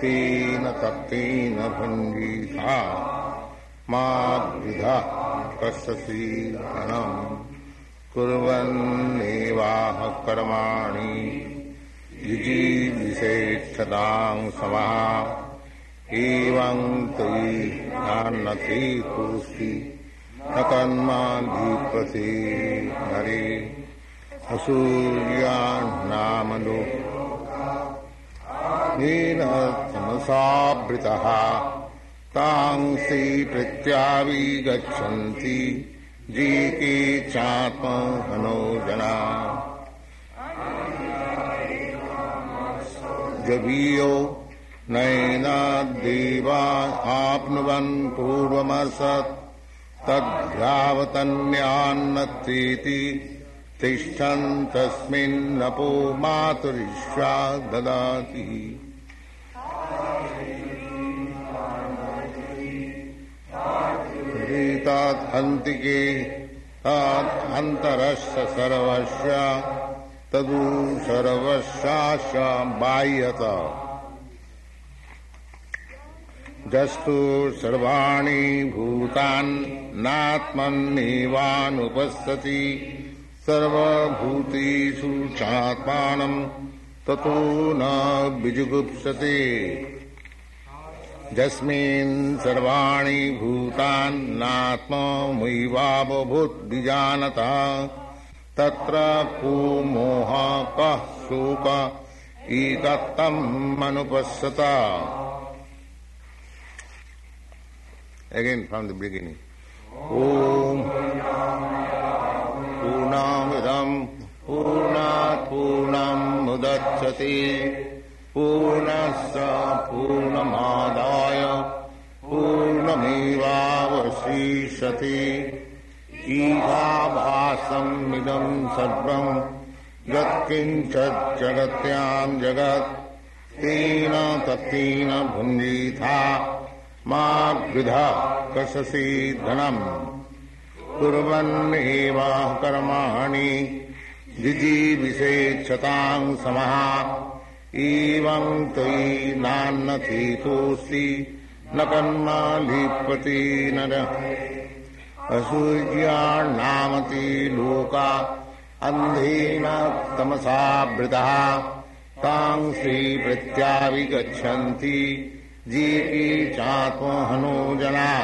तेन तप्तेन भुञ्जीधा मा द्विध कर्षसी धनम् कर्माणि युजिविषेच्छतां समः। एवं तै जानसीपूर्षि न कन्मा हरे नरे येन वृतः तां सी प्रत्यावि गच्छन्ति ये चात्महनो जना। जीयो नैना देवा आप्नुवन् पूर्वमसत्। तस्मिन्नपो मातुरिश्वा ददाति। न्तिके हन्तरश्च सर्वस्य तदु सर्वस्याश्च बाह्यत। जस्तु सर्वाणि भूतान् नात्मन्नेवानुपसति सर्वभूतेषु चात्मानम् ततो न विजुगुप्सते। यस्मिन् सर्वाणि भूतान्नात्मयिवाबभूत् विजानता तत्र पूमोह कः शोक ईतत्तम् अनुपश्यत अगेन् फ्रोम् दि ब्रिगिनि ओम् पूर्णमिदम् पूर्णा पूर्णमुदच्छति Purnasya Purnamadaya Purnamevavasishate ईहाभासम् इदम् सर्वम् यत्किञ्चित् जगत्याम् जगत्। तेन तत्तेन भुञ्जीथा मा वृथा कससि धनम् कुर्वन्नेवाः कर्माणि जिजीविषेक्षताम् समः एवम् त्वयि नान्नतीतोऽस्ति न कर्मा नरः। असूर्याणामति लोका अन्धेन तमसावृतः तांसि प्रत्याविगच्छन्ति जीपि चात्महनो जना।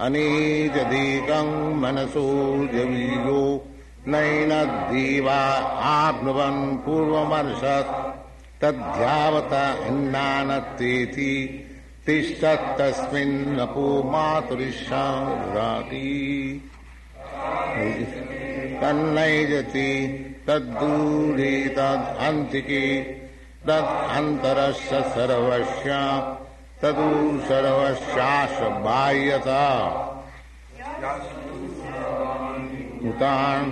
अनेजदेकम् मनसो जवीयो नैनद्देवा आप्नुवन् पूर्वमर्षत् तद्ध्यावत अन्नानत्तेति तिष्ठत्तस्मिन्नपो मातुरिष्याति तन्नैजति तद्दूरे तदन्तिके तदन्तरस्य सर्वस्य तदु बाह्यता। उतान्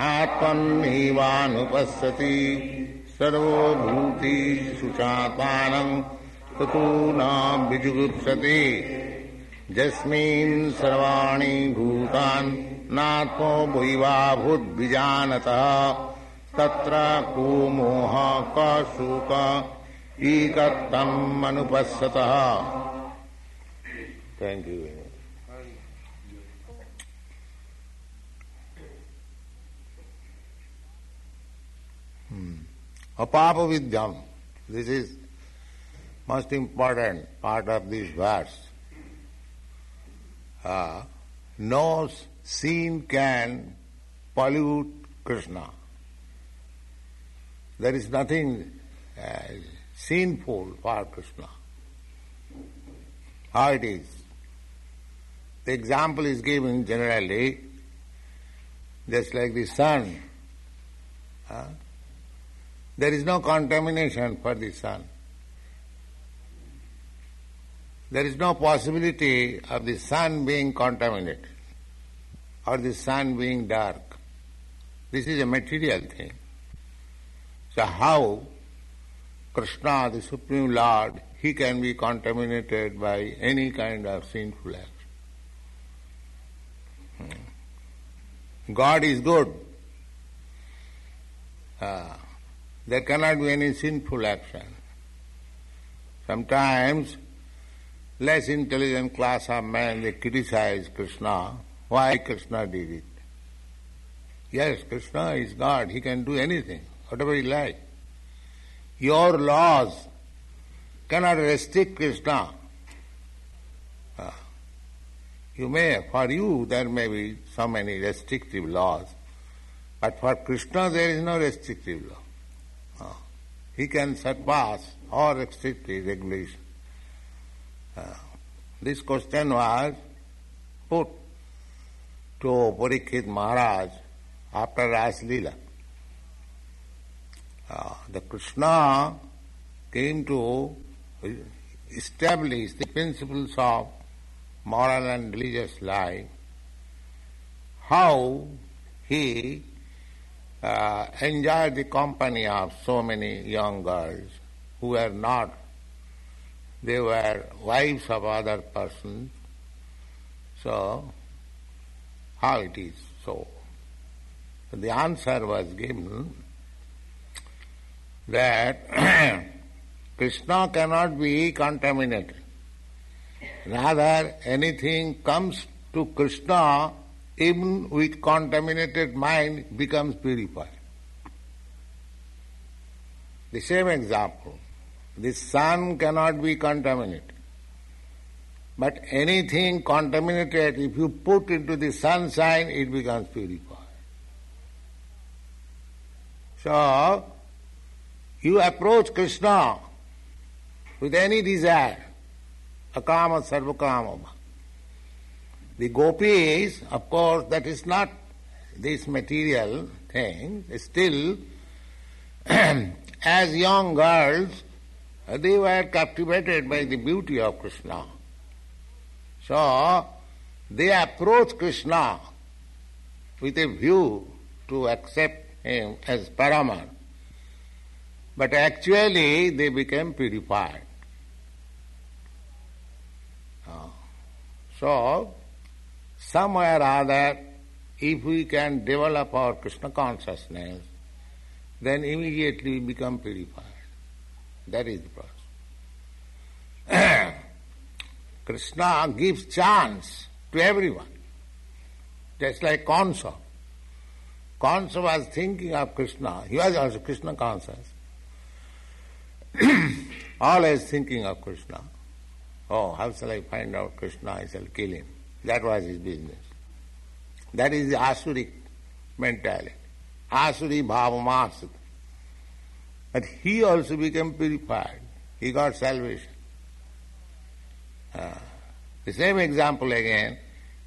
आत्मन्नेवानुपश्यति ततो न विजुगुप्सते। जस्मिन् सर्वाणि भूतान् नात्मो वैवाभूद्विजानतः तत्र को मोह क शोक यू Apapa vidyam. This is most important part of this verse. Uh, no sin can pollute Krishna. There is nothing uh, sinful for Krishna. How it is? The example is given generally, just like the sun. Uh, there is no contamination for the sun. there is no possibility of the sun being contaminated or the sun being dark. This is a material thing. So how Krishna, the Supreme Lord, he can be contaminated by any kind of sinful action. Hmm. God is good. Uh, there cannot be any sinful action. Sometimes less intelligent class of men they criticize Krishna. Why Krishna did it? Yes, Krishna is God. He can do anything, whatever he likes. Your laws cannot restrict Krishna. Uh, you may, for you, there may be so many restrictive laws, but for Krishna there is no restrictive law. He can surpass all restrictive regulation. Uh, this question was put to Parikshit Maharaj after Ras Leela. Uh, the Krishna came to establish the principles of moral and religious life, how he uh, enjoyed the company of so many young girls who were not, they were wives of other persons. So, how it is so? The answer was given that Krishna cannot be contaminated. Rather, anything comes to Krishna even with contaminated mind becomes purified. The same example. The sun cannot be contaminated. But anything contaminated, if you put into the sunshine, it becomes purified. So, you approach Krishna with any desire, akama sarvakama. The gopis, of course, that is not this material thing, still, as young girls, they were captivated by the beauty of Krishna. So, they approach Krishna with a view to accept him as Paraman. But actually they became purified. Uh, so, somewhere or other, if we can develop our Krishna consciousness, then immediately we become purified. That is the process. Krishna gives chance to everyone, just like Kansa. Kansa was thinking of Krishna. He was also Krishna conscious. always thinking of Krishna. Oh, how shall I find out Krishna? I shall kill him. That was his business. That is the Asuric mentality. Asuri Bhavamasat. But he also became purified. He got salvation. Uh, the same example again.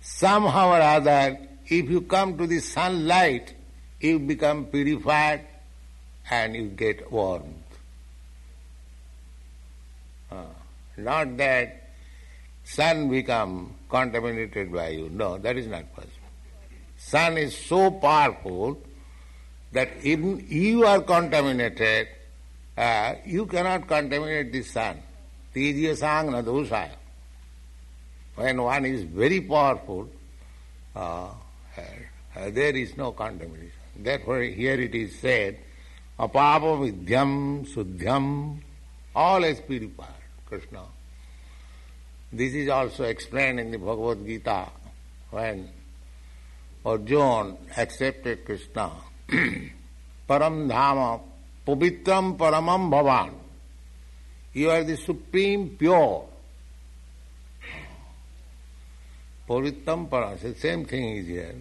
Somehow or other, if you come to the sunlight, you become purified and you get warm. Not that sun become contaminated by you. No, that is not possible. Sun is so powerful that even you are contaminated, uh, you cannot contaminate the sun. Tejasang dosaya. When one is very powerful, uh, uh, there is no contamination. Therefore here it is said, apapa vidyam suddhyam, all is purified. Krishna. This is also explained in the Bhagavad Gita when Arjuna accepted Krishna. Param Dhama, Pavitram Paramam Bhavan. You are the supreme pure. Pavitram Param, the same thing is here.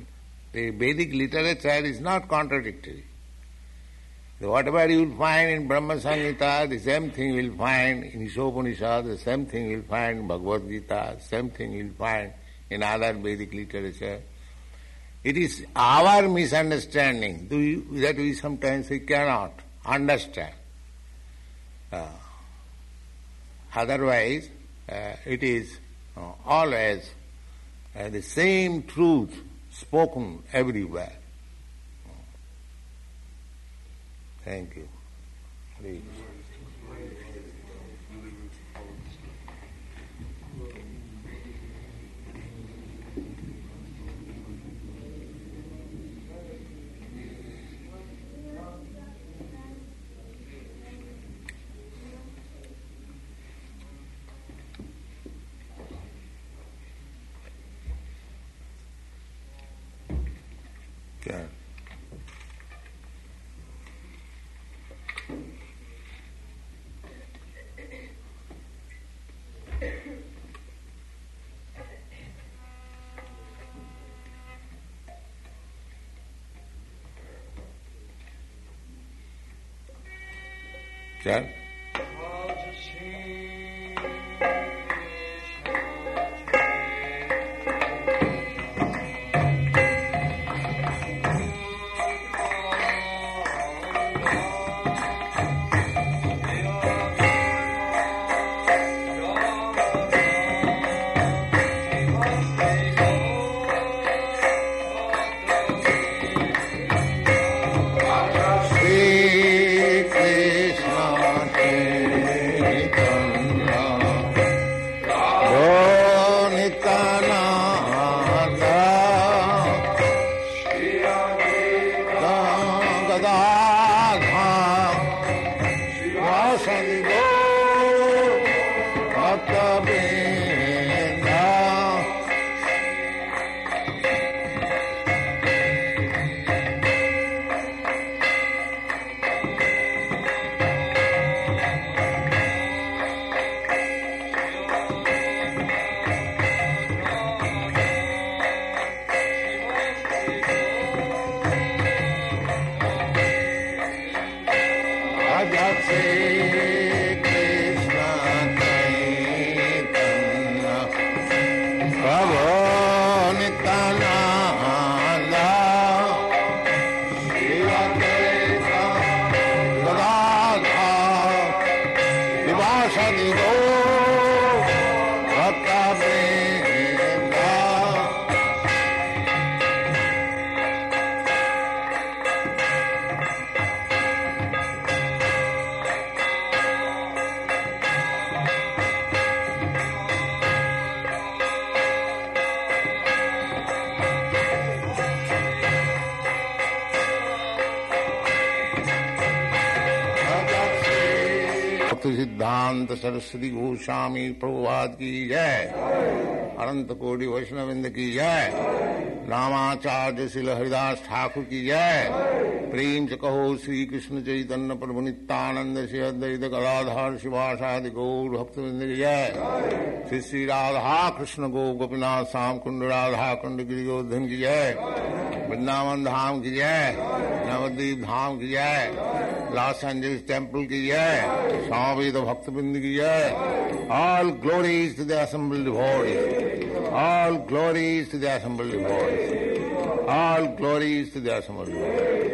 The Vedic literature is not contradictory. Whatever you will find in Brahma Samhita, the same thing you will find in Ishopanishad, the same thing you will find in Bhagavad Gita, same thing you will find in other Vedic literature. It is our misunderstanding that we sometimes we cannot understand. Uh, otherwise, uh, it is uh, always uh, the same truth spoken everywhere. Thank you. Please. Okay. Güzel. Vivasadi भक्ति सिद्धांत सरस्वती गोस्वामी प्रभुवाद की जय। अनंत कोटि वैष्णविंद की जय। रामाचार्य शिल हरिदास ठाकुर की जय। प्रेम से कहो श्री कृष्ण चैतन्य प्रभु नित्यानंद श्री अद्वैत शिवासादि गौर भक्तविंद की जय। श्री श्री राधा कृष्ण गो गोपीनाथ श्याम कुंड राधा कुंड गिरियोधन की जय। वृंदावन धाम की जय। नवद्वीप धाम की जय। लॉस एंजलिस टेंपल की जय। स्वामीद भक्तबिंद की जय। All glories to the assembled devotees all glories to the assembled devotees all glories to the assembled